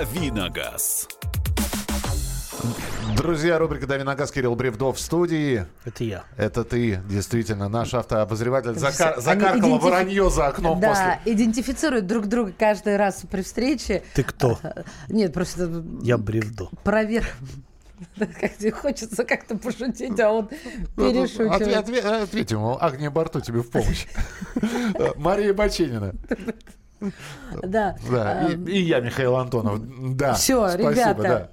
Давиногаз. Друзья, рубрика «Дави на газ» Кирилл Бревдов в студии. Это я. Это ты, действительно, наш автообозреватель. Закар... Закаркало идентифи- воронье за окном Да, после. идентифицируют друг друга каждый раз при встрече. Ты кто? Нет, просто Я бревдо. тебе хочется как-то пошутить, а он Отве- перешучивает. отве- Ответь ему, Агния Барту тебе в помощь. Мария Баченина. Да. Да, и, и я, Михаил Антонов. Да, Всё, спасибо, ребята, да.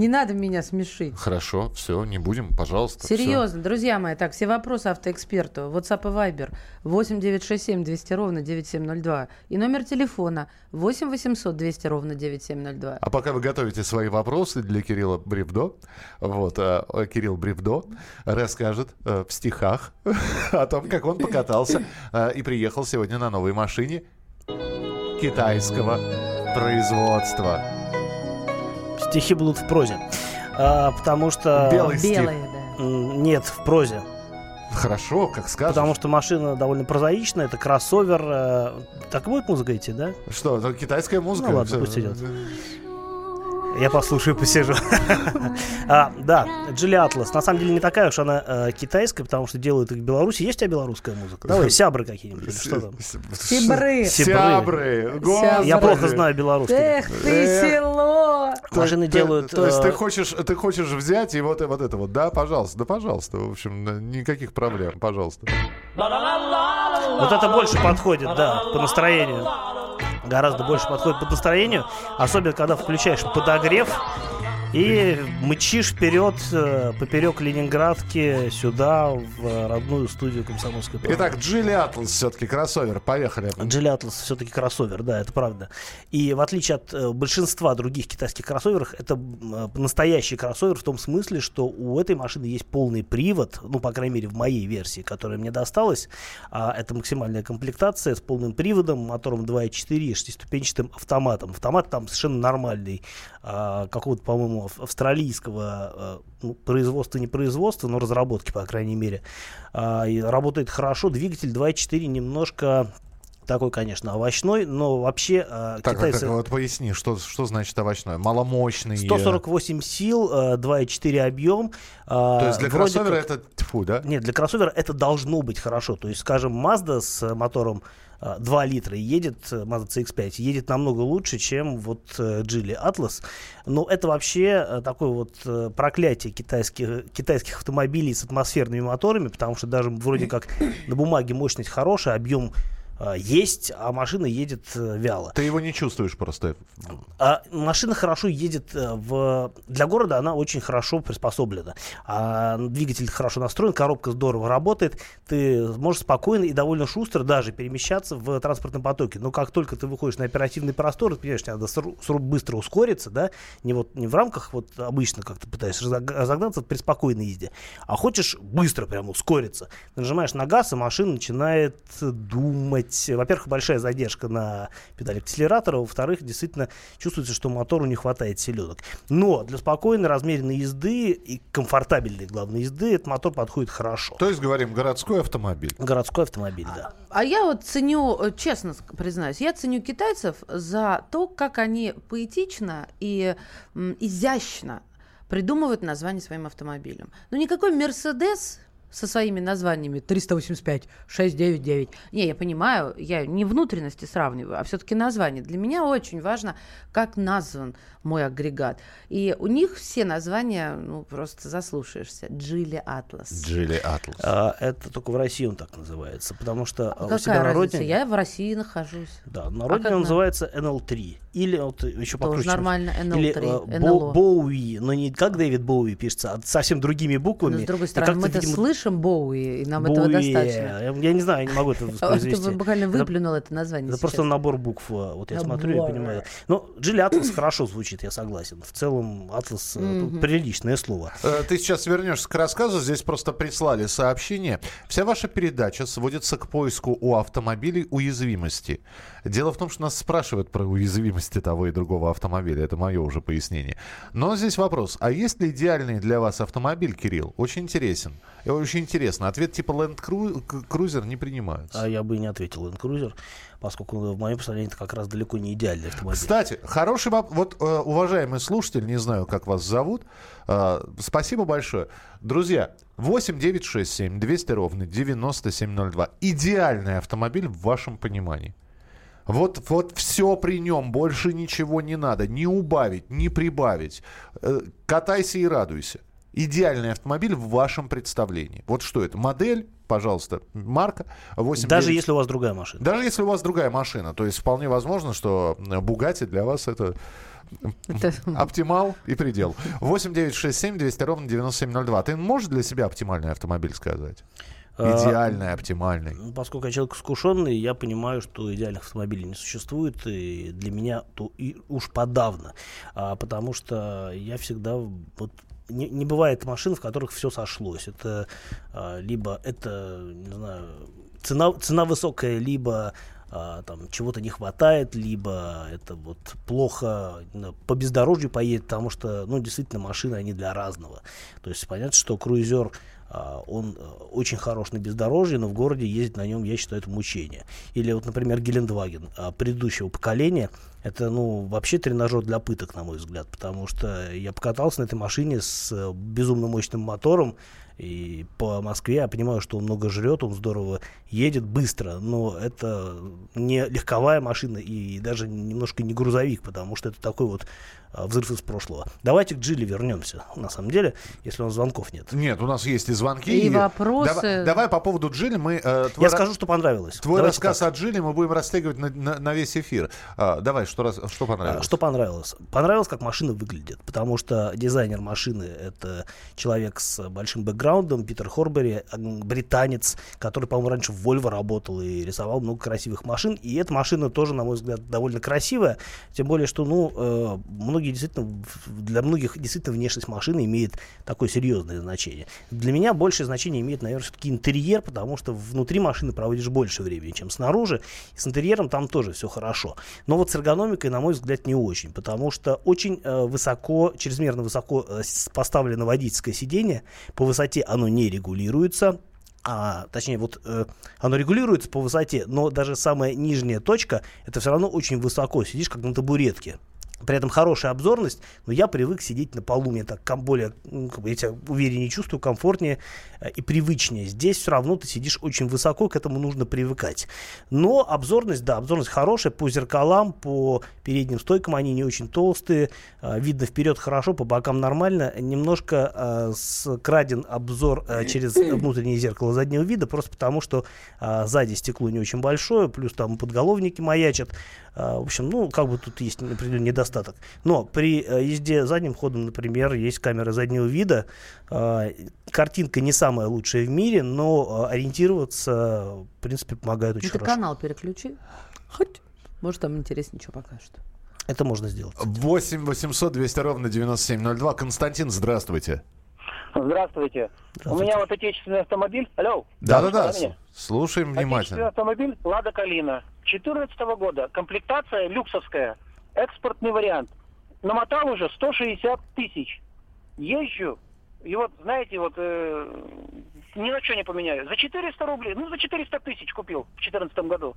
Не надо меня смешить. Хорошо, все, не будем, пожалуйста. Серьезно, друзья мои, так, все вопросы автоэксперту. WhatsApp и Viber 8 967 200 ровно 9702. И номер телефона 8 800 200 ровно 9702. А пока вы готовите свои вопросы для Кирилла Бревдо, вот, э, э, Кирилл Бревдо расскажет э, в стихах о том, как он покатался и приехал сегодня на новой машине китайского производства. Стихи будут в прозе. А, потому что... Белый стих. Белые, да. Нет, в прозе. Хорошо, как скажешь. Потому что машина довольно прозаичная, это кроссовер. э, Так будет музыка идти, да? Что, это китайская музыка? Ну ладно, пусть идет. Я послушаю, посижу. А, Да, Джили Атлас. На самом деле не такая уж она э, китайская, потому что делают их в Беларуси. Есть у тебя белорусская музыка? Давай, сябры какие-нибудь. Что там? Сибры. Сябры. Я плохо знаю белорусский. Эх ты, село! Машины делают... То есть э, ты хочешь, ты хочешь взять и вот, вот это вот, да, пожалуйста, да, пожалуйста. В общем, никаких проблем, пожалуйста. Вот это больше подходит, да, по настроению. Гораздо больше подходит под настроению. Особенно, когда включаешь подогрев и мчишь вперед, э, поперек Ленинградки, сюда, в родную студию комсомольской правды. Итак, Джили Атлас все-таки кроссовер, поехали. Джили Атлас все-таки кроссовер, да, это правда. И в отличие от э, большинства других китайских кроссоверов, это э, настоящий кроссовер в том смысле, что у этой машины есть полный привод, ну, по крайней мере, в моей версии, которая мне досталась. А, это максимальная комплектация с полным приводом, мотором 2.4 и шестиступенчатым автоматом. Автомат там совершенно нормальный, а, какого-то, по-моему, ав- австралийского а, ну, производства, не производства, но разработки, по крайней мере. А, работает хорошо, двигатель 2.4 немножко такой, конечно, овощной, но вообще э, Так, китайцы... так, вот поясни, что, что значит овощной? Маломощный. э, 148 сил, э, 2,4 объем. э, То есть для кроссовера как- это тьфу, да? Нет, для кроссовера это должно быть хорошо. То есть, скажем, Mazda с мотором э, 2 литра едет, э, Mazda CX-5, едет намного лучше, чем вот э, Geely Atlas. Но это вообще э, такое вот э, проклятие китайских, китайских автомобилей с атмосферными моторами, потому что даже вроде как на бумаге мощность хорошая, объем э, есть, а машина едет э, вяло. Ты его не чувствуешь просто. А машина хорошо едет э, в... Для города она очень хорошо приспособлена. А двигатель хорошо настроен, коробка здорово работает. Ты можешь спокойно и довольно шустро даже перемещаться в транспортном потоке. Но как только ты выходишь на оперативный простор, ты понимаешь, надо быстро ускориться, да, не, вот, не в рамках вот обычно, как ты пытаешься разог- разогнаться при спокойной езде, а хочешь быстро прям ускориться. Нажимаешь на газ, и машина начинает думать. Во-первых, большая задержка на педали акселератора, во-вторых, действительно чувствуется, что мотору не хватает селенок. Но для спокойной, размеренной езды и комфортабельной, главной езды, этот мотор подходит хорошо. То есть, говорим, городской автомобиль. Городской автомобиль, да. А я вот ценю, э, честно признаюсь, я ценю китайцев за то, как они поэтично и м, изящно придумывают название своим автомобилям. Ну, никакой Мерседес со своими названиями 385, 699. Не, я понимаю, я не внутренности сравниваю, а все-таки название. Для меня очень важно, как назван мой агрегат. И у них все названия, ну, просто заслушаешься. Джили Атлас. Джили Атлас. А, это только в России он так называется, потому что а, у себя Какая на разница? родине... Я в России нахожусь. Да, на А родине как он на- называется NL3. Или вот еще Тоже покруче. нормально, Или NL3, э, NLO. Бо- Боуи, но не как Дэвид Боуи пишется, а совсем другими буквами. Но с другой стороны, мы-то видимо, слышим Боуи, и нам этого Боуи. достаточно. Я, я не знаю, я не могу это А Ты воспроизвести. буквально выплюнул это название Это просто набор букв. э, Вот я смотрю и понимаю. Но Джили Атлас хорошо звучит, я согласен. В целом Атлас э, приличное слово. Э, Ты сейчас вернешься к рассказу, здесь просто прислали сообщение. Вся ваша передача сводится к поиску у автомобилей уязвимости. Дело в том, что нас спрашивают про уязвимости того и другого автомобиля. Это мое уже пояснение. Но здесь вопрос. А есть ли идеальный для вас автомобиль, Кирилл? Очень интересен. Очень интересно. Ответ типа Land Cru- Cruiser не принимается. А я бы и не ответил Land Cruiser, поскольку в моем представлении это как раз далеко не идеальный автомобиль. Кстати, хороший вопрос. Вот, э, уважаемый слушатель, не знаю, как вас зовут, э, спасибо большое. Друзья, 8 9 6 7 200 ровно 9702. Идеальный автомобиль в вашем понимании. Вот, вот все при нем, больше ничего не надо. Не убавить, не прибавить. Э, Катайся и радуйся. Идеальный автомобиль в вашем представлении. Вот что это? Модель, пожалуйста, марка 8 Даже 9 если у вас другая машина. даже если у вас другая машина, то есть вполне возможно, что Бугати для вас это Это- оптимал и предел. 8 9 6 7 200 ровно 9702. Ты можешь для себя оптимальный автомобиль сказать? А, Идеальный, оптимальный. Поскольку я человек искушенный, я понимаю, что идеальных автомобилей не существует, и для меня то и уж подавно. А, потому что я всегда вот не, не бывает машин, в которых все сошлось. Это а, либо это, не знаю, цена, цена высокая, либо а, там чего-то не хватает, либо это вот плохо по бездорожью поедет, потому что, ну, действительно, машины, они для разного. То есть понятно, что круизер он э, очень хорош на бездорожье, но в городе ездить на нем, я считаю, это мучение. Или вот, например, Гелендваген а, предыдущего поколения, это, ну, вообще тренажер для пыток, на мой взгляд, потому что я покатался на этой машине с э, безумно мощным мотором, и по Москве я понимаю, что он много жрет, он здорово едет быстро, но это не легковая машина и даже немножко не грузовик, потому что это такой вот а, взрыв из прошлого. Давайте к Джилли вернемся, на самом деле, если у нас звонков нет. Нет, у нас есть и звонки. И вопросы. Давай, давай по поводу Джили мы... э, твой Я ра- скажу, что понравилось. Твой Давайте рассказ так. о Джили мы будем растягивать на, на- на весь эфир. А, давай, что, раз, что А, понравилось? Что понравилось? Понравилось, как машина выглядит, потому что дизайнер машины это человек с большим бэкграундом, Питер Хорбери, м, британец, который, по-моему, раньше в Volvo работал и рисовал много красивых машин. И эта машина тоже, на мой взгляд, довольно красивая, тем более, что, ну, э, многие действительно, для многих действительно внешность машины имеет такое серьезное значение. Для меня большее значение имеет, наверное, все-таки интерьер, потому что внутри машины проводишь больше времени, чем снаружи. И с интерьером там тоже все хорошо. Но вот с эргономикой, на мой взгляд, не очень, потому что очень э, высоко, чрезмерно высоко э, поставлено водительское сиденье. По высоте оно не регулируется. А, точнее, вот э, оно регулируется по высоте, но даже самая нижняя точка, это все равно очень высоко. Сидишь как на табуретке. При этом хорошая обзорность, но я привык сидеть на полу, мне так более, ну, как бы я себя увереннее чувствую, комфортнее э, и привычнее. Здесь все равно ты сидишь очень высоко, к этому нужно привыкать. Но обзорность, да, обзорность хорошая, по зеркалам, по передним стойкам они не очень толстые, э, видно вперед хорошо, по бокам нормально. Немножко э, скраден обзор э, через внутреннее зеркало заднего вида, просто потому что э, сзади стекло не очень большое, плюс там подголовники маячат. Э, в общем, ну, как бы тут есть определенный недостаток. Но при э, езде задним ходом, например, есть камера заднего вида. Э, картинка не самая лучшая в мире, но э, ориентироваться, в принципе, помогает очень Ну, ты хорошо. канал переключи. Хоть. Может, там интереснее что покажут. Это можно сделать. 8 800 200 ровно 9702. Константин, здравствуйте. Здравствуйте. У меня вот отечественный автомобиль. Алло. Да-да-да, слушаем Отечественный внимательно. автомобиль Лада Калина. 2014 года. Комплектация люксовская. Экспортный вариант. Намотал уже 160 тысяч. Езжу. И вот, знаете, вот э, ни на что не поменяю. За 400 рублей, ну за 400 тысяч купил в 2014 году.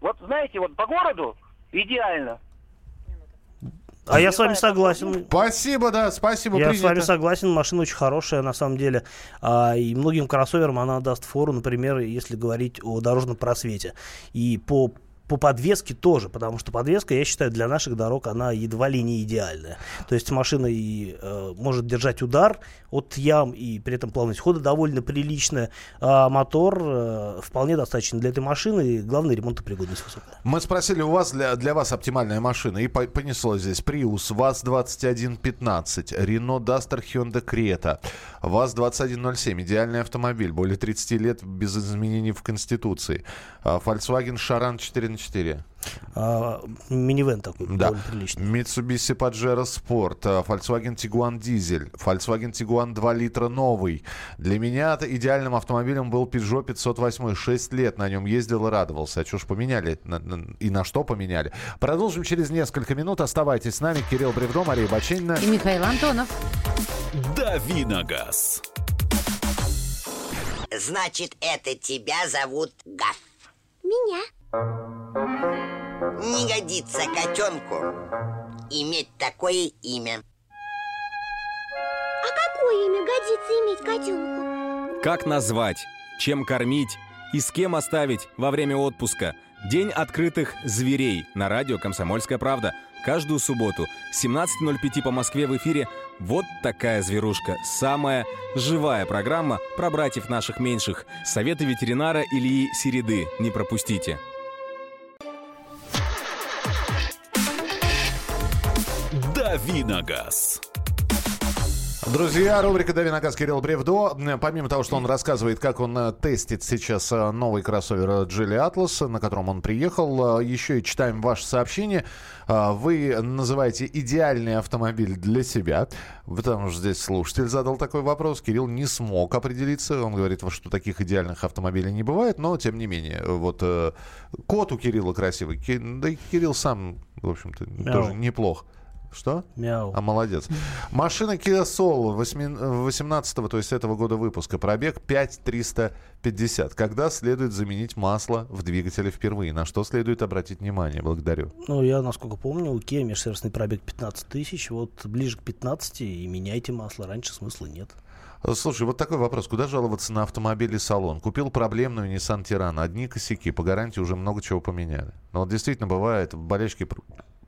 Вот, знаете, вот по городу идеально. А я с вами согласен. Спасибо, да, спасибо, Я с принято. вами согласен, машина очень хорошая, на самом деле. А, и многим кроссоверам она даст фору, например, если говорить о дорожном просвете. И по по подвеске тоже, потому что подвеска, я считаю, для наших дорог она едва ли не идеальная. То есть машина и э, может держать удар от ям, и при этом плавность хода довольно приличная. А мотор э, вполне достаточно для этой машины, и главное, ремонтопригодность высокая. Мы спросили у вас для, для вас оптимальная машина, и по- понесло здесь Prius, ВАЗ-2115, Renault Duster, Hyundai Creta, ВАЗ-2107, идеальный автомобиль, более 30 лет без изменений в Конституции, а, Volkswagen Charan 4 на 4. А, минивэн такой, Да. довольно приличный. Mitsubishi Pajero Sport, э, Volkswagen Tiguan Diesel, Volkswagen Tiguan 2 литра новый. Для меня идеальным автомобилем был Peugeot 508. 6 лет на нем ездил и радовался. А что ж поменяли? И на что поменяли? Продолжим через несколько минут. Оставайтесь с нами. Кирилл Бревдо, Мария Баченина. И Михаил Антонов. Давиногаз. Значит, это тебя зовут Гав. Меня. Не годится котенку иметь такое имя. А какое имя годится иметь котенку? Как назвать, чем кормить и с кем оставить во время отпуска. День открытых зверей на радио «Комсомольская правда». Каждую субботу с 17.05 по Москве в эфире «Вот такая зверушка». Самая живая программа про братьев наших меньших. Советы ветеринара Ильи Середы. Не пропустите. Давиногаз. Друзья, рубрика «Дави на газ» Кирилл Бревдо. Помимо того, что он рассказывает, как он э, тестит сейчас э, новый кроссовер Geely Atlas, на котором он приехал, э, еще и читаем ваши сообщения. Э, Вы называете идеальный автомобиль для себя, потому что здесь слушатель задал такой вопрос. Кирилл не смог определиться. Он говорит, что таких идеальных автомобилей не бывает, но тем не менее. Вот э, кот у Кирилла красивый. Да и Кирилл сам, в общем-то, тоже неплох. Что? Мяу. А, молодец. Машина Kia Soul 18 то есть этого года выпуска. Пробег 5350. Когда следует заменить масло в двигателе впервые? На что следует обратить внимание? Благодарю. Ну, я, насколько помню, у Kia межсервисный пробег 15 тысяч. Вот ближе к 15 и меняйте масло. Раньше смысла нет. Слушай, вот такой вопрос. Куда жаловаться на автомобиль и салон? Купил проблемную Nissan Тиран. Одни косяки. По гарантии уже много чего поменяли. Но вот действительно бывает, болельщики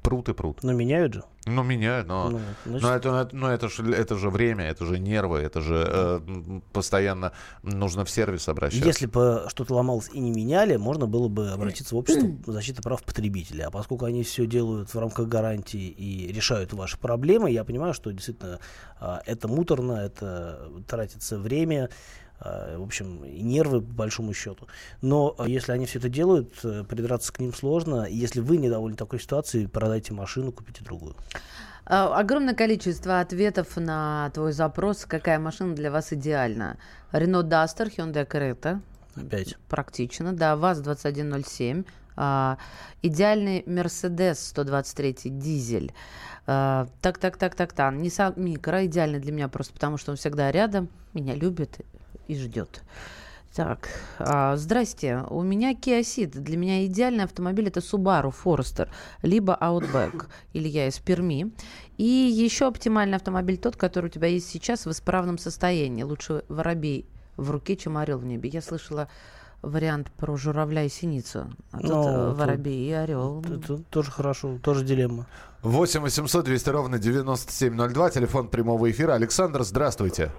прут и прут. Но меняют же. Ну, меняют, но... Ну, значит- Но это, но это, же, это же время, это же нервы, это же э, постоянно нужно в сервис обращаться. Если бы что-то ломалось и не меняли, можно было бы обратиться в общество защиты прав потребителя. А поскольку они все делают в рамках гарантии и решают ваши проблемы, я понимаю, что действительно а, это муторно, это тратится время, в общем, нервы по большому счету. Но а, если они все это делают, э, придраться к ним сложно. Если вы недовольны такой ситуацией, продайте машину, купите другую. А, Огромное количество ответов на твой запрос, какая машина для вас идеальна. Renault Duster, Hyundai Creta, Опять. практично, да, ВАЗ-2107, а, идеальный Mercedes 123 дизель. А, так, так, так, так, так. Nissan Micro идеальный для меня просто потому, что он всегда рядом, меня любит и ждет. Так, а, здрасте. У меня Kia Ceed. Для меня идеальный автомобиль это Subaru Forester, либо Outback, или я из Перми. И еще оптимальный автомобиль тот, который у тебя есть сейчас в исправном состоянии. Лучше воробей в руке, чем орел в небе. Я слышала вариант про журавля и синицу. А тут Ну, э, тут- воробей и орел. Это тоже хорошо, тоже дилемма. 8 800 200 ровно 9702, телефон прямого эфира. Александр, здравствуйте.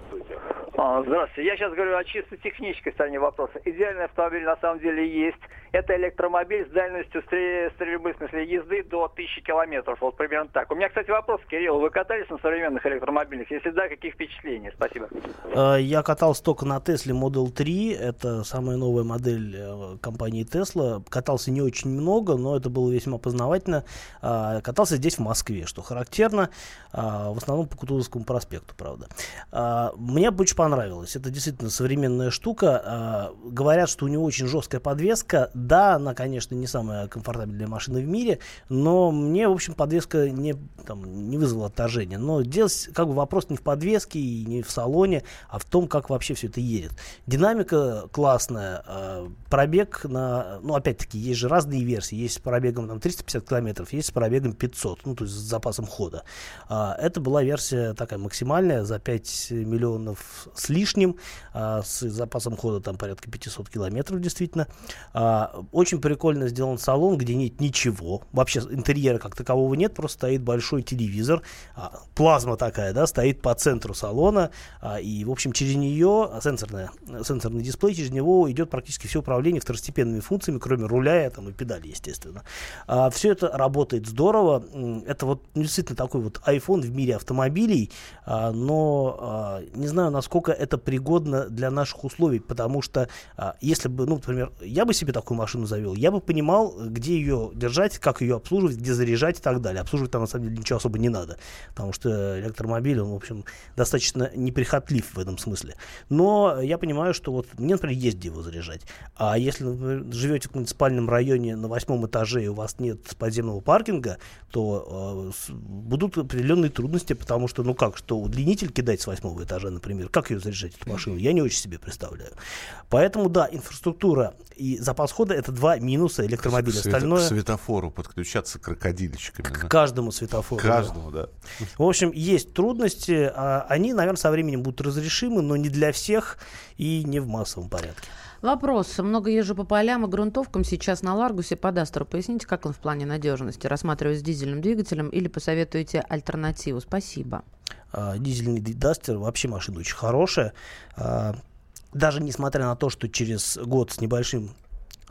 Здравствуйте. Я сейчас говорю о чисто технической стороне вопроса. Идеальный автомобиль на самом деле есть. Это электромобиль с дальностью стрель- стрельбы, в смысле езды до 1000 километров. Вот примерно так. У меня, кстати, вопрос, Кирилл. Вы катались на современных электромобилях? Если да, какие впечатления? Спасибо. Э, Я катался только на Тесле Model 3. Это самая новая модель э, компании Tesla. Катался не очень много, но это было весьма познавательно. А, Катался здесь, в Москве, что характерно. А, В основном по Кутузовскому проспекту, правда. А, Мне очень понравилось. Это действительно современная штука. А, Говорят, что у него очень жесткая подвеска. Да, она, конечно, не самая комфортабельная машина в мире, но мне, в общем, подвеска не, там, не вызвала отторжения. Но здесь как бы вопрос не в подвеске и не в салоне, а в том, как вообще все это едет. Динамика классная, а, пробег на... Ну, опять-таки, есть же разные версии. Есть с пробегом там, 350 километров, есть с пробегом 500, ну, то есть с запасом хода. А, Это была версия такая максимальная, за 5 миллионов с лишним, а, с запасом хода там порядка 500 километров, действительно. А, Очень прикольно сделан салон, где нет ничего. Вообще интерьера как такового нет, просто стоит большой телевизор, а, плазма такая, да, стоит по центру салона, а, и, в общем, через нее, а, сенсорная, сенсорный дисплей, через него идет практически все управление второстепенными функциями, кроме руля и, там, и педали, естественно. все это работает здорово. Это вот действительно такой вот iPhone в мире автомобилей, а, но а, не знаю, насколько это пригодно для наших условий, потому что а, если бы, ну, например, я бы себе такую машину завел, я бы понимал, где ее держать, как ее обслуживать, где заряжать и так далее. Обслуживать там на самом деле ничего особо не надо, потому что электромобиль, он, в общем, достаточно неприхотлив в этом смысле. Но я понимаю, что вот мне, например, есть где его заряжать. А если, например, живете в каком-нибудь спальном районе на восьмом этаже и у вас нет подземного паркинга, то э, будут определенные трудности, потому что, ну как, что удлинитель кидать с восьмого этажа, например, как ее заряжать, эту машину, я не очень себе представляю. Поэтому, да, инфраструктура и запас хода это два минуса электромобиля. К свето- Остальное К светофору подключаться крокодильчиками. к да. каждому светофору. да. Каждому, да. В общем, есть трудности, а они, наверное, со временем будут разрешимы, но не для всех и не в массовом порядке. Вопрос. Много езжу по полям и грунтовкам сейчас на Ларгусе по Дастеру. Поясните, как он в плане надежности? Рассматриваю с дизельным двигателем или посоветуете альтернативу? Спасибо. А, дизельный Дастер вообще машина очень хорошая. А, даже несмотря на то, что через год с небольшим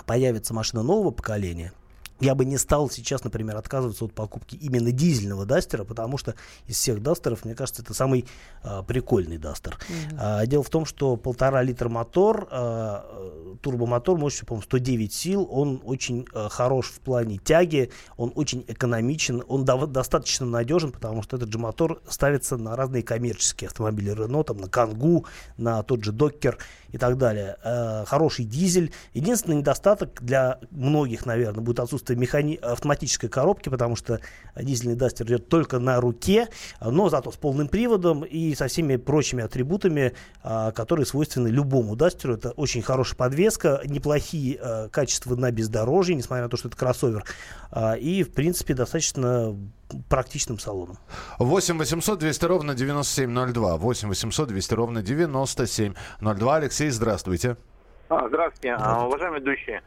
появится машина нового поколения, я бы не стал сейчас, например, отказываться от покупки именно дизельного Дастера, потому что из всех Дастеров, мне кажется, это самый а, прикольный Дастер. А, дело в том, что полтора литра мотор, э, турбомотор мощностью, по-моему, 109 сил, он очень а, хорош в плане тяги, он очень экономичен, он дов- достаточно надежен, потому что этот же мотор ставится на разные коммерческие автомобили Renault, там, на Кангу, на тот же Доккер и так далее. Э, хороший дизель. Единственный недостаток для многих, наверное, будет отсутствие механи- автоматической коробки, потому что дизельный Дастер идет только на руке, но зато с полным приводом и со всеми прочими атрибутами, а, которые свойственны любому Дастеру. Это очень хорошая подвеска, неплохие а, качества на бездорожье, несмотря на то, что это кроссовер, а, и, в принципе, достаточно практичным салоном. 8 800 200 ровно 9702. 8 800 200 ровно 9702. Алексей, здравствуйте. А, здравствуйте, А, уважаемые ведущие.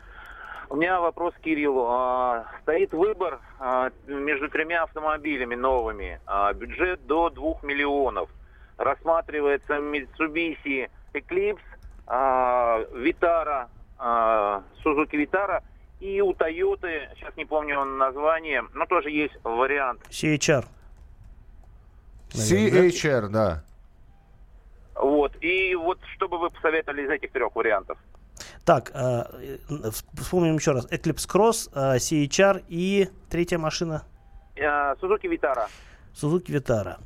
У меня вопрос к Кириллу. А, стоит выбор а, между тремя автомобилями новыми. А, бюджет до 2 миллионов. Рассматривается Mitsubishi Eclipse, а, Vitara, а, Suzuki Vitara и у Toyota, сейчас не помню название, но тоже есть вариант. CHR. CHR, да. Вот. И вот что бы вы посоветовали из этих трех вариантов? Так, э, э, вс- вспомним еще раз. Eclipse Cross, э, CHR и третья машина А. Suzuki Vitara.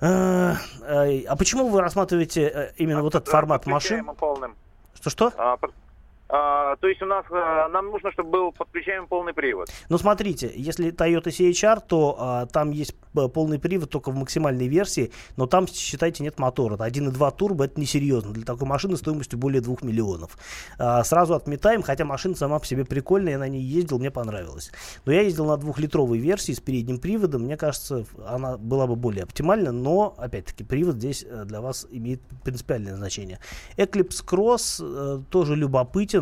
Э, э, А почему вы рассматриваете э, именно вот этот формат машин? Полным. Что-что? А, а, то есть у нас а, нам нужно, чтобы был подключаемый полный привод. Ну, смотрите, если Toyota CHR, то а, там есть э, полный привод только в максимальной версии, но там, считайте, нет мотора. 1.2 турбо это несерьезно для такой машины стоимостью более 2 миллионов. А, сразу отметаем, хотя машина сама по себе прикольная, я на ней ездил, мне понравилось. Но я ездил на двухлитровой версии с передним приводом, мне кажется, она была бы более оптимальна, но, опять-таки, привод здесь э, для вас имеет принципиальное значение. Eclipse Cross э, тоже любопытен,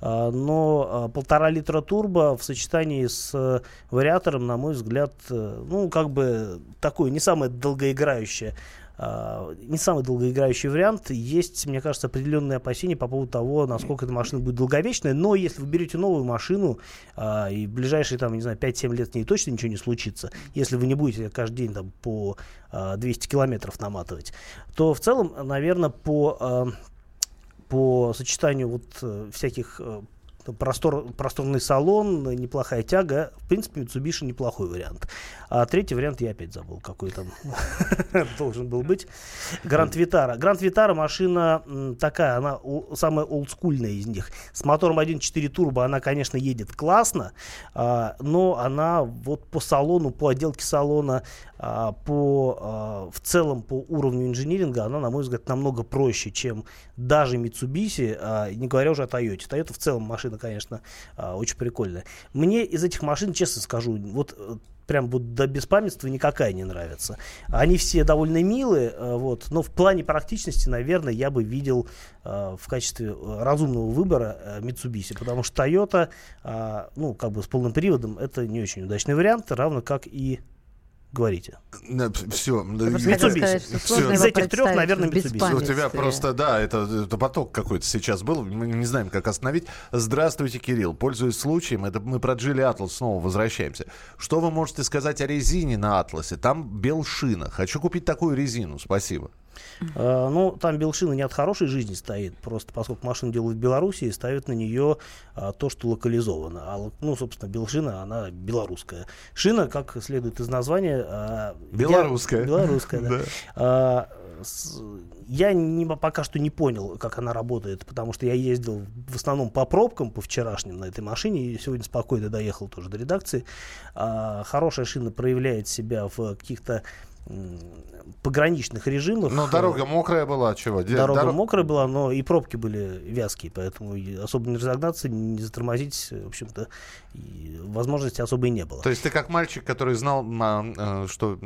а, но а, полтора литра турбо в сочетании с э, вариатором, на мой взгляд, э, ну, как бы такое не самое долгоиграющее а, не самый долгоиграющий вариант. Есть, мне кажется, определенные опасения по поводу того, насколько эта машина будет долговечная. Но если вы берете новую машину, и в ближайшие, там, не знаю, 5-7 лет с ней точно ничего не случится, если вы не будете каждый день там, по а, 200 километров наматывать, то в целом, наверное, по по сочетанию вот э, всяких э, простор, просторный салон, неплохая тяга. В принципе, Mitsubishi неплохой вариант. А третий вариант я опять забыл, какой там должен был быть. Гранд Витара. Гранд Витара машина такая, она самая олдскульная из них. С мотором 1.4 турбо она, конечно, едет классно, а, но она вот по салону, по отделке салона, а, по, а, в целом по уровню инжиниринга, она, на мой взгляд, намного проще, чем даже Mitsubishi, не говоря уже о Toyota. Toyota в целом машина, конечно, а, очень прикольная. Мне из этих машин, честно скажу, вот э, прям вот до беспамятства никакая не нравится. Они все довольно милые, э, вот, но в плане практичности, наверное, я бы видел э, в качестве разумного выбора э, Mitsubishi, потому что Toyota, э, ну, как бы с полным приводом, это не очень удачный вариант, равно как и говорите. Все. Сложно Из этих трех, наверное, Mitsubishi. У тебя просто, да, это, это поток какой-то сейчас был, мы не знаем, как остановить. Здравствуйте, Кирилл. Пользуясь случаем, это мы про Джили Атлас снова возвращаемся. Что вы можете сказать о резине на Атласе? Там белшина. Хочу купить такую резину, спасибо. Э, Ну, там Белшина не от хорошей жизни стоит, просто поскольку машину делают в Беларуси, ставят на нее а, то, что локализовано. А, ну, собственно, Белшина, она белорусская. Шина, как следует из названия... а, я- Белорусская. Белорусская, да. А, с- Я не, пока что не понял, как она работает, потому что я ездил в основном по пробкам, по вчерашним на этой машине, и сегодня спокойно доехал тоже до редакции. А, хорошая шина проявляет себя в каких-то пограничных режимах. Ну, дорога мокрая была, чего? Дорога доро- мокрая была, но и пробки были вязкие, поэтому особо не разогнаться, не затормозить, в общем-то, возможности особо и не было. То есть ты как мальчик, который знал, а, э, что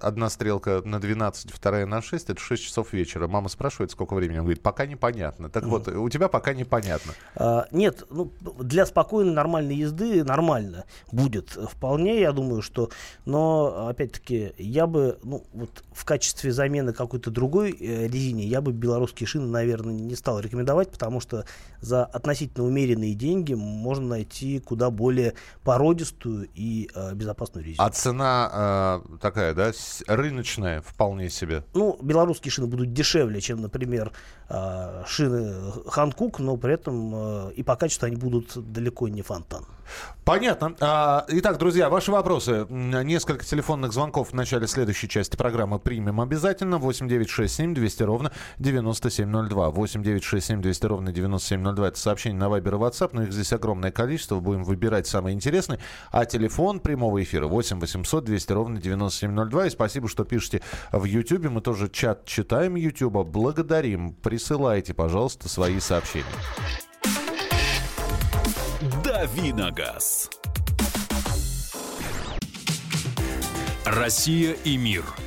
одна стрелка на 12, вторая на 6, это 6 часов вечера. Мама спрашивает, сколько времени. Он говорит, пока непонятно. Так вот, у тебя пока непонятно. А, нет, ну, для спокойной, нормальной езды нормально будет вполне, я думаю, что... Но, опять-таки, я бы, ну, вот в качестве замены какой-то другой э, резине, я бы белорусские шины, наверное, не стал рекомендовать, потому что за относительно умеренные деньги можно найти куда более породистую и э, безопасную резину. А цена э, такая, да, рыночная вполне себе. Ну, белорусские шины будут дешевле, чем, например, а, шины Ханкук, но при этом э, и по качеству они будут далеко не фонтан. Понятно. А, Итак, друзья, ваши вопросы. Несколько телефонных звонков в начале следующей части программы примем обязательно. 8967 200 ровно 9702. 8967 200 ровно 9702. Это сообщение на Viber и WhatsApp, но их здесь огромное количество. Будем выбирать самые интересные. А телефон прямого эфира 8 800 200 ровно 9702. И спасибо, что пишете в YouTube. Мы тоже чат читаем YouTube. Благодарим. Присылайте, пожалуйста, свои сообщения. Давиногаз. Россия и мир.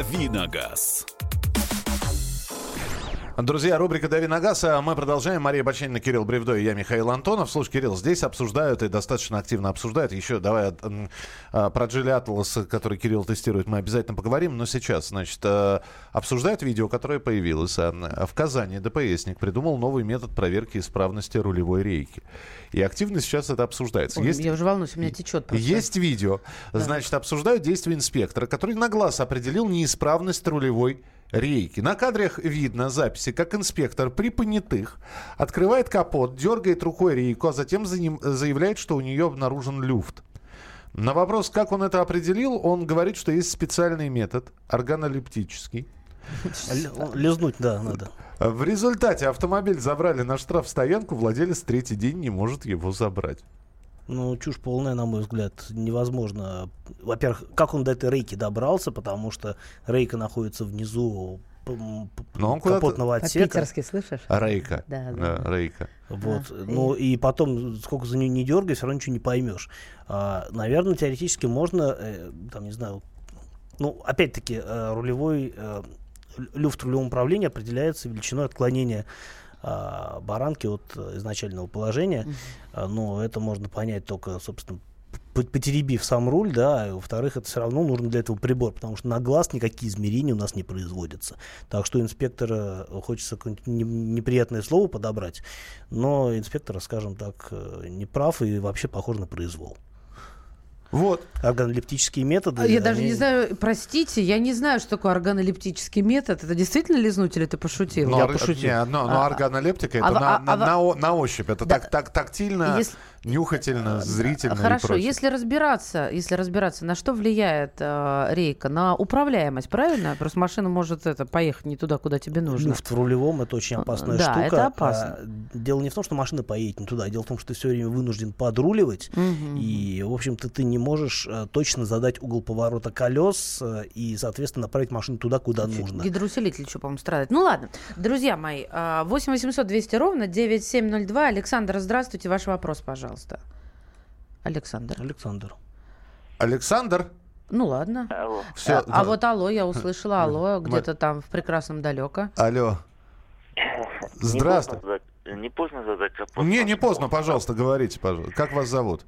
Давиногаз. Друзья, рубрика «Дави на газ». а Мы продолжаем. Мария Баченина, Кирилл Бревдо и я, Михаил Антонов. Слушай, Кирилл, здесь обсуждают и достаточно активно обсуждают. Еще давай а, про Джили Атлас, который Кирилл тестирует, мы обязательно поговорим. Но сейчас, значит, а, обсуждают видео, которое появилось. А, В Казани ДПСник придумал новый метод проверки исправности рулевой рейки. И активно сейчас это обсуждается. Ой, Есть- Я уже волнуюсь, у меня течет просто. есть видео. Значит, обсуждают действия инспектора, который на глаз определил неисправность рулевой рейки. На кадрах видно записи, как инспектор при понятых открывает капот, дергает рукой рейку, а затем за ним заявляет, что у нее обнаружен люфт. На вопрос, как он это определил, он говорит, что есть специальный метод, органолептический. Лизнуть, да, надо. В результате автомобиль забрали на штрафстоянку, владелец третий день не может его забрать. Ну, чушь полная, на мой взгляд. Невозможно. Во-первых, как он до этой рейки добрался, потому что рейка находится внизу Но он капотного отсека. По-питерски слышишь? Рейка. Да, да. Рейка. Вот. Да. Ну и потом, сколько за нее не дергай, все равно ничего не поймешь. А, наверное, теоретически можно, э, там, не знаю, ну, опять-таки, э, рулевой, э, лю- люфт рулевого управления определяется величиной отклонения а, баранки от изначального положения. А, но это можно понять только, собственно, потеребив сам руль, да, и, во-вторых, это все равно нужен для этого прибор, потому что на глаз никакие измерения у нас не производятся. Так что инспектора, хочется какое-нибудь не- неприятное слово подобрать, но инспектор, скажем так, э, не прав и вообще похож на произвол. Вот. Органолептические методы... А Я даже они- не знаю, простите, я не знаю, что такое органолептический метод. Это действительно лизнуть или ты пошутил? Но, Я ор- пошутил. не, но, но А, органолептика это а- на, а- на, а- на на ощупь. Это Да. так, так тактильно, Если- нюхательно, зрительно и Хорошо, прочее. если разбираться, если разбираться, на что влияет э, рейка? На управляемость, правильно? Просто машина может это поехать не туда, куда тебе нужно. Люфт в рулевом это очень опасная Да, штука. это опасно. А, дело не в том, что машина поедет не туда, а дело в том, что ты все время вынужден подруливать. Мгм. И, в общем-то, ты не можешь э, точно задать угол поворота колес э, и, соответственно, направить машину туда, куда нужно. Гидроусилитель еще, по-моему, страдает. Ну ладно, друзья мои, а, 8 800 200 ровно 9702. Александр, здравствуйте, ваш вопрос, пожалуйста. Александр. Александр. Александр, Ну ладно. Алло. Всё, а, а да. вот алло, я услышала алло, где-то там в прекрасном далеко. Алло. Здравствуй. Не поздно задать, не поздно задать вопрос? Не, не поздно, пожалуйста, говорите, пожалуйста. Как вас зовут?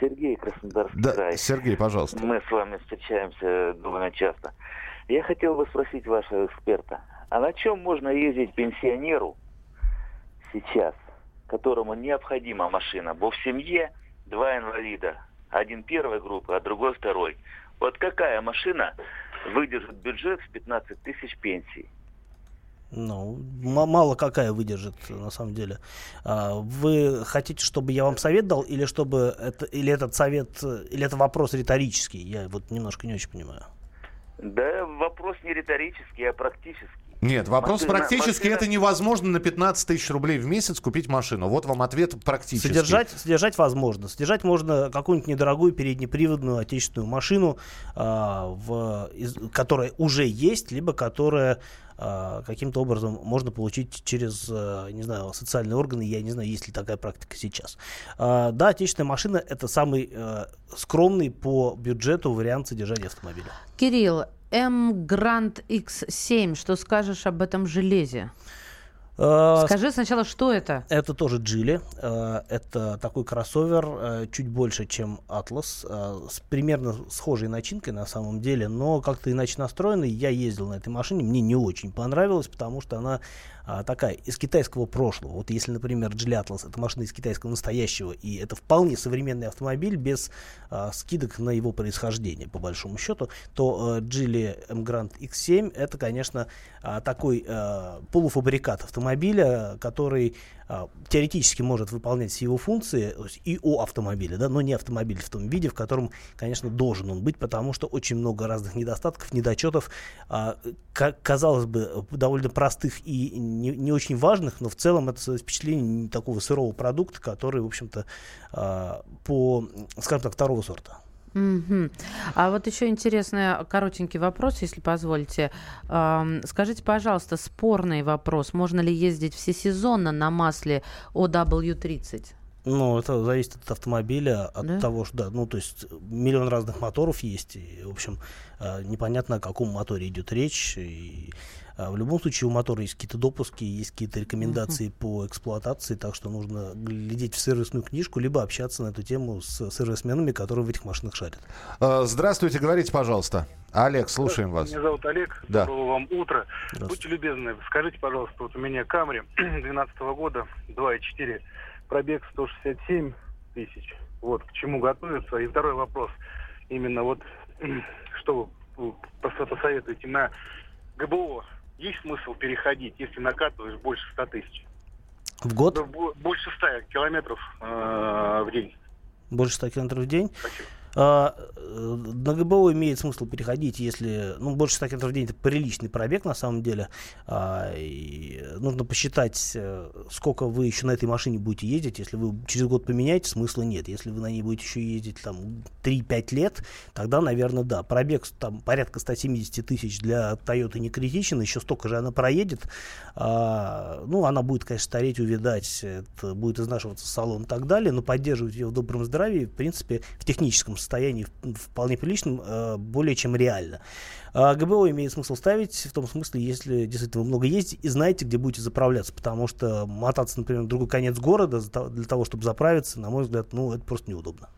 Сергей Краснодарский Да, край. Сергей, пожалуйста. Мы с вами встречаемся довольно часто. Я хотел бы спросить вашего эксперта, а на чем можно ездить пенсионеру сейчас, которому необходима машина? Бо в семье два инвалида. Один первой группы, а другой второй. Вот какая машина выдержит бюджет в 15 тысяч пенсий? Ну, мало какая выдержит, на самом деле. А, Вы хотите, чтобы я вам совет дал, или чтобы это, или этот совет, или это вопрос риторический? Я вот немножко не очень понимаю. Да вопрос не риторический, а практический. Нет, вопрос Машина- практически машина- это невозможно на 15 тысяч рублей в месяц купить машину. Вот вам ответ практически. Содержать, содержать возможно. Содержать можно какую-нибудь недорогую переднеприводную отечественную машину, а, в, из- которая уже есть, либо которая а, каким-то образом можно получить через, а, не знаю, социальные органы. Я не знаю, есть ли такая практика сейчас. Да, отечественная машина это самый э, скромный по бюджету вариант содержания автомобиля. Кирилл, М Гранд X7, что скажешь об этом железе? А, Скажи сначала, что это? Это тоже Джили. Э, Это такой кроссовер, э, чуть больше, чем э, с примерно схожей начинкой на самом деле, но как-то иначе настроенный. Я ездил на этой машине, мне не очень понравилось, потому что она а, такая из китайского прошлого. Вот если, например, Geely Atlas это машина из китайского настоящего, и это вполне современный автомобиль без а, скидок на его происхождение, по большому счету, то э, Geely M Grand X7 это, конечно, а, такой а, полуфабрикат автомобиля, который а, теоретически может выполнять все его функции и у автомобиля, да, но не автомобиль в том виде, в котором, конечно, должен он быть, потому что очень много разных недостатков, недочетов, а, ка- казалось бы, довольно простых и не, не очень важных, но в целом это впечатление не такого сырого продукта, который, в общем-то, а, по, скажем так, второго сорта. Мгм. А вот еще интересный коротенький вопрос, если позволите. Скажите, пожалуйста, спорный вопрос. Можно ли ездить всесезонно на масле OW30? Ну, это зависит от автомобиля, от Да? того, что, да, ну, то есть миллион разных моторов есть, и, в общем, э, непонятно, о каком моторе идет речь, и в любом случае у мотора есть какие-то допуски, есть какие-то рекомендации по эксплуатации, так что нужно глядеть в сервисную книжку, либо общаться на эту тему с сервисменами, которые в этих машинах шарят. Э, Здравствуйте, говорите, пожалуйста. Олег, слушаем вас. Меня зовут Олег. Да. Доброго вам утра. Будьте любезны, скажите, пожалуйста, вот у меня Камри 2012 года, 2.4, пробег 167 тысяч. Вот, к чему готовиться. И второй вопрос. Именно вот, что вы пос- посоветуете на ГБО? Есть смысл переходить, если накатываешь больше 100 тысяч? В год бо- Больше 100 километров э, в день. больше 100 километров в день. Спасибо. А, э, на ГБО имеет смысл переходить, если, ну, больше 100 километров в день это приличный пробег на самом деле. А, и нужно посчитать, э, сколько вы еще на этой машине будете ездить. Если вы через год поменяете, смысла нет. Если вы на ней будете еще ездить там 3-5 лет, тогда, наверное, да. Пробег там порядка 170 тысяч для Toyota не критичен, еще столько же она проедет. А, ну, она будет, конечно, стареть, увядать, это будет изнашиваться салон и так далее, но поддерживать ее в добром здравии, в принципе, в техническом состоянии вполне приличном, э, более чем реально. А ГБО имеет смысл ставить в том смысле, если действительно вы много ездите и знаете, где будете заправляться, потому что мотаться, например, в другой конец города для того, чтобы заправиться, на мой взгляд, ну, это просто неудобно.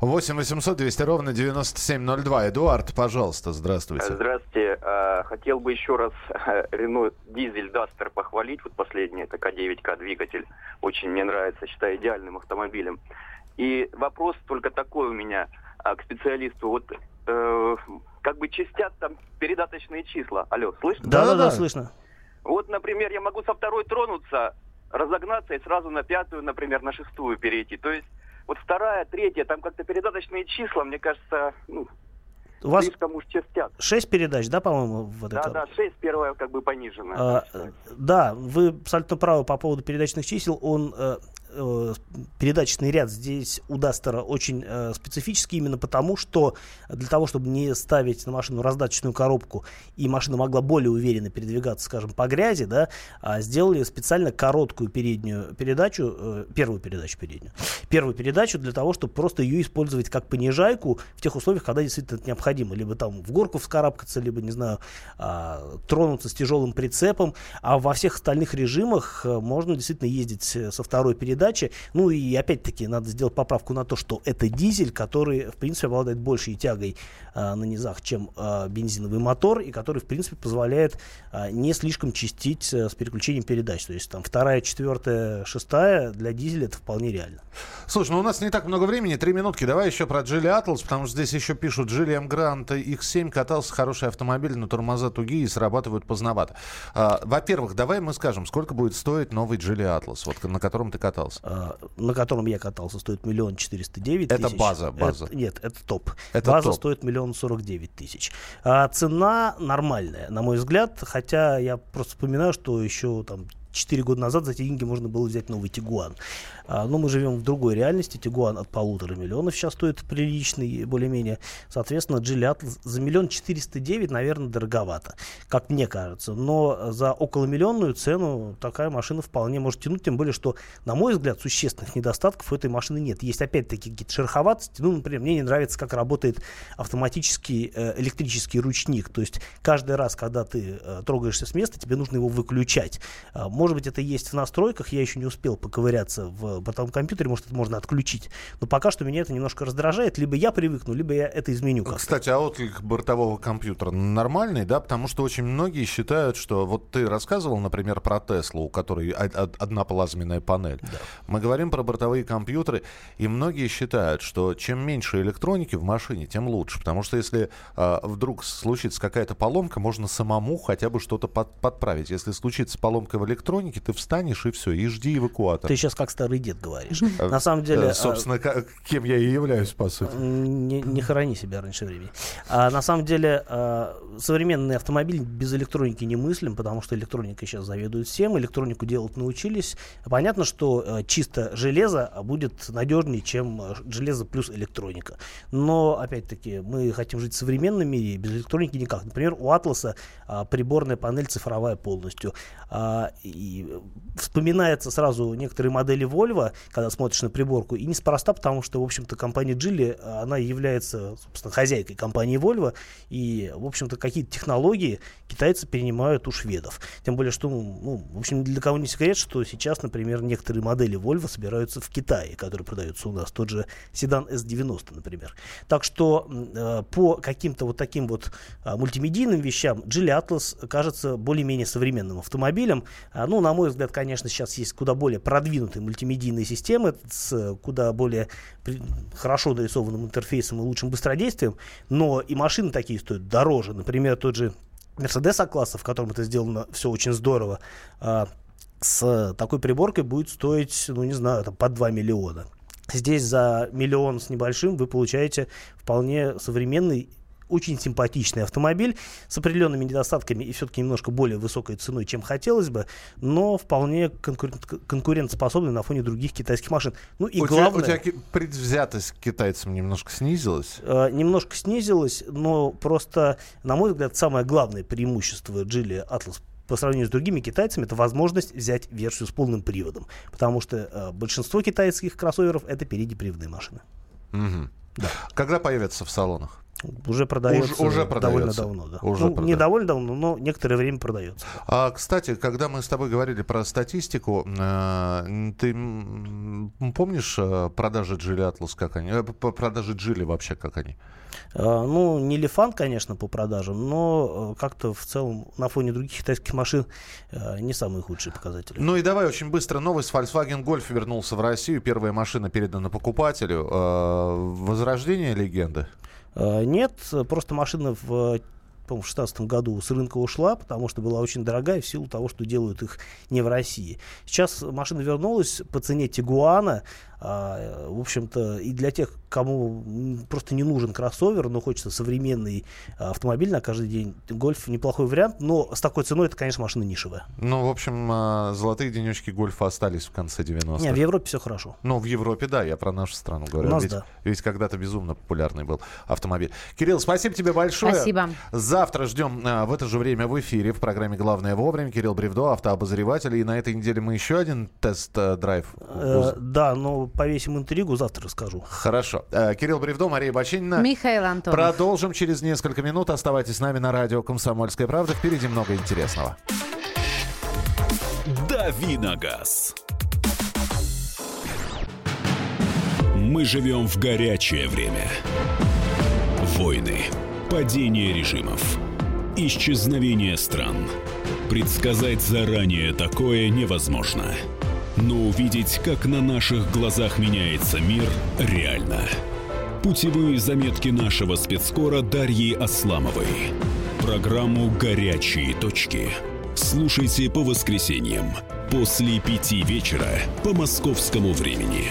8 800 200 ровно 9702. Эдуард, пожалуйста, здравствуйте. Здравствуйте. А, Хотел бы еще раз Рено Дизель Дастер похвалить. Вот последний, это К9К двигатель. Очень мне нравится, считаю идеальным автомобилем. И вопрос только такой у меня к специалисту. Вот э, как бы частят там передаточные числа. Алло, слышно? Да-да-да, слышно. Вот, например, я могу со второй тронуться, разогнаться и сразу на пятую, например, на шестую перейти. То есть вот вторая, третья, там как-то передаточные числа, мне кажется, ну, У вас слишком уж частят. 6 передач, да, по-моему, в этой Да, коробке? да, 6 первая как бы пониженная. А, э, да, вы абсолютно правы по поводу передачных чисел. Он э, передаточный ряд здесь у Дастера очень э, специфический именно потому, что для того, чтобы не ставить на машину раздаточную коробку и машина могла более уверенно передвигаться, скажем, по грязи, да, а сделали специально короткую переднюю передачу, э, первую передачу переднюю, первую передачу для того, чтобы просто ее использовать как понижайку в тех условиях, когда действительно это необходимо, либо там в горку вскарабкаться, либо, не знаю, э, тронуться с тяжелым прицепом, а во всех остальных режимах э, можно действительно ездить э, со второй передачи. Ну и опять-таки надо сделать поправку на то, что это дизель, который в принципе обладает большей тягой э, на низах, чем э, бензиновый мотор, и который в принципе позволяет э, не слишком чистить э, с переключением передач. То есть там вторая, четвертая, шестая для дизеля это вполне реально. Слушай, ну у нас не так много времени, три минутки. Давай еще про Джили Атлас, потому что здесь еще пишут, Джили. Грант X7 катался хороший автомобиль, но тормоза тугие и срабатывают поздновато. А, во-первых, давай мы скажем, сколько будет стоить новый Джили Атлас, вот на котором ты катался? А, на котором я катался, стоит миллион четыреста девять тысяч. Это база, база. Это, нет, это топ. Это база топ. стоит миллион сорок девять тысяч. А цена нормальная, на мой взгляд, хотя я просто вспоминаю, что еще там 4 года назад за эти деньги можно было взять новый Тигуан. А, но мы живем в другой реальности. Тигуан от полутора миллионов сейчас стоит приличный, более-менее. Соответственно, Джили Атлас за миллион четыреста девять, наверное, дороговато, как мне кажется. Но за околомиллионную цену такая машина вполне может тянуть, тем более, что, на мой взгляд, существенных недостатков у этой машины нет. Есть опять-таки какие-то шероховатости. Ну, например, мне не нравится, как работает автоматический э, электрический ручник. То есть каждый раз, когда ты э, трогаешься с места, тебе нужно его выключать. Э, может быть, это есть в настройках, я еще не успел поковыряться в бортовом компьютере, может, это можно отключить. Но пока что меня это немножко раздражает. Либо я привыкну, либо я это изменю. Как-то. Кстати, а отклик бортового компьютера нормальный, да? Потому что очень многие считают, что вот ты рассказывал, например, про Теслу, у которой одна плазменная панель. Да. Мы говорим про бортовые компьютеры, и многие считают, что чем меньше электроники в машине, тем лучше. Потому что если э, вдруг случится какая-то поломка, можно самому хотя бы что-то под, подправить. Если случится поломка в электронике, электронике, ты встанешь и все, и жди эвакуатор. Ты сейчас как старый дед говоришь. На самом деле... А, собственно, кем я и являюсь, по сути. Не, хорони себя раньше времени. А, на самом деле, а, современный автомобиль без электроники не мыслим, потому что электроника сейчас заведует всем, электронику делать научились. Понятно, что чисто железо будет надежнее, чем железо плюс электроника. Но, опять-таки, мы хотим жить в современном мире, без электроники никак. Например, у Атласа приборная панель цифровая полностью. И вспоминается сразу некоторые модели Volvo, когда смотришь на приборку, и неспроста, потому что, в общем-то, компания Geely, она является, собственно, хозяйкой компании Volvo, и, в общем-то, какие-то технологии китайцы перенимают у шведов. Тем более, что, ну, в общем, для кого не секрет, что сейчас, например, некоторые модели Volvo собираются в Китае, которые продаются у нас, тот же седан S90, например. Так что э, по каким-то вот таким вот э, мультимедийным вещам Geely Atlas кажется более-менее современным автомобилем, а, ну, на мой взгляд, конечно, сейчас есть куда более продвинутые мультимедийные системы с куда более хорошо нарисованным интерфейсом и лучшим быстродействием, но и машины такие стоят дороже. Например, тот же Mercedes А-класса, в котором это сделано все очень здорово, а, с такой приборкой будет стоить, ну, не знаю, там, под 2 миллиона. Здесь за миллион с небольшим вы получаете вполне современный очень симпатичный автомобиль с определенными недостатками и все-таки немножко более высокой ценой, чем хотелось бы, но вполне конкурент, конкурентоспособный на фоне других китайских машин. Ну и у главное... Тебя, у тебя предвзятость к китайцам немножко снизилась? Э, немножко снизилась, но просто, на мой взгляд, самое главное преимущество Geely Atlas по сравнению с другими китайцами, это возможность взять версию с полным приводом. Потому что э, большинство китайских кроссоверов это переднеприводные машины. Угу. Да. Когда появятся в салонах? Уже продается, уже, уже довольно давно. Да. Уже ну, продается. не довольно давно, но некоторое время продается. А, кстати, когда мы с тобой говорили про статистику, э, ты помнишь э, продажи Джили Атлас, как они? Э, продажи Джили вообще, как они? Ну, не Лифан, конечно, по продажам, но как-то в целом на фоне других китайских машин не самые худшие показатели. Ну и давай очень быстро новость. Volkswagen Golf вернулся в Россию. Первая машина передана покупателю. Возрождение легенды? Э, нет, просто машина в по-моему, в 2016 году с рынка ушла, потому что была очень дорогая в силу того, что делают их не в России. Сейчас машина вернулась по цене Тигуана, А, в общем-то, и для тех, кому просто не нужен кроссовер, но хочется современный а, автомобиль на каждый день, гольф неплохой вариант, но с такой ценой это, конечно, машина нишевая. Ну, в общем, а, золотые денечки гольфа остались в конце 90-х. Не, в Европе все хорошо. Ну, в Европе, да, я про нашу страну говорю. У нас ведь, да. ведь когда-то безумно популярный был автомобиль. Кирилл, спасибо тебе большое. Спасибо. Завтра ждем в это же время в эфире в программе «Главное вовремя». Кирилл Бревдо, автообозреватель. И на этой неделе мы еще один тест-драйв. Э, да, но повесим интригу, завтра расскажу. Хорошо. Э, Кирилл Бревдо, Мария Бачинина. Михаил Антонов. Продолжим через несколько минут. Оставайтесь с нами на радио «Комсомольская правда». Впереди много интересного. «Дави на газ». Мы живем в горячее время. Войны, падение режимов, исчезновение стран. Предсказать заранее такое невозможно. Но увидеть, как на наших глазах меняется мир, реально. Путевые заметки нашего спецскора Дарьи Асламовой. Программу «Горячие точки». Слушайте по воскресеньям после пяти вечера по московскому времени.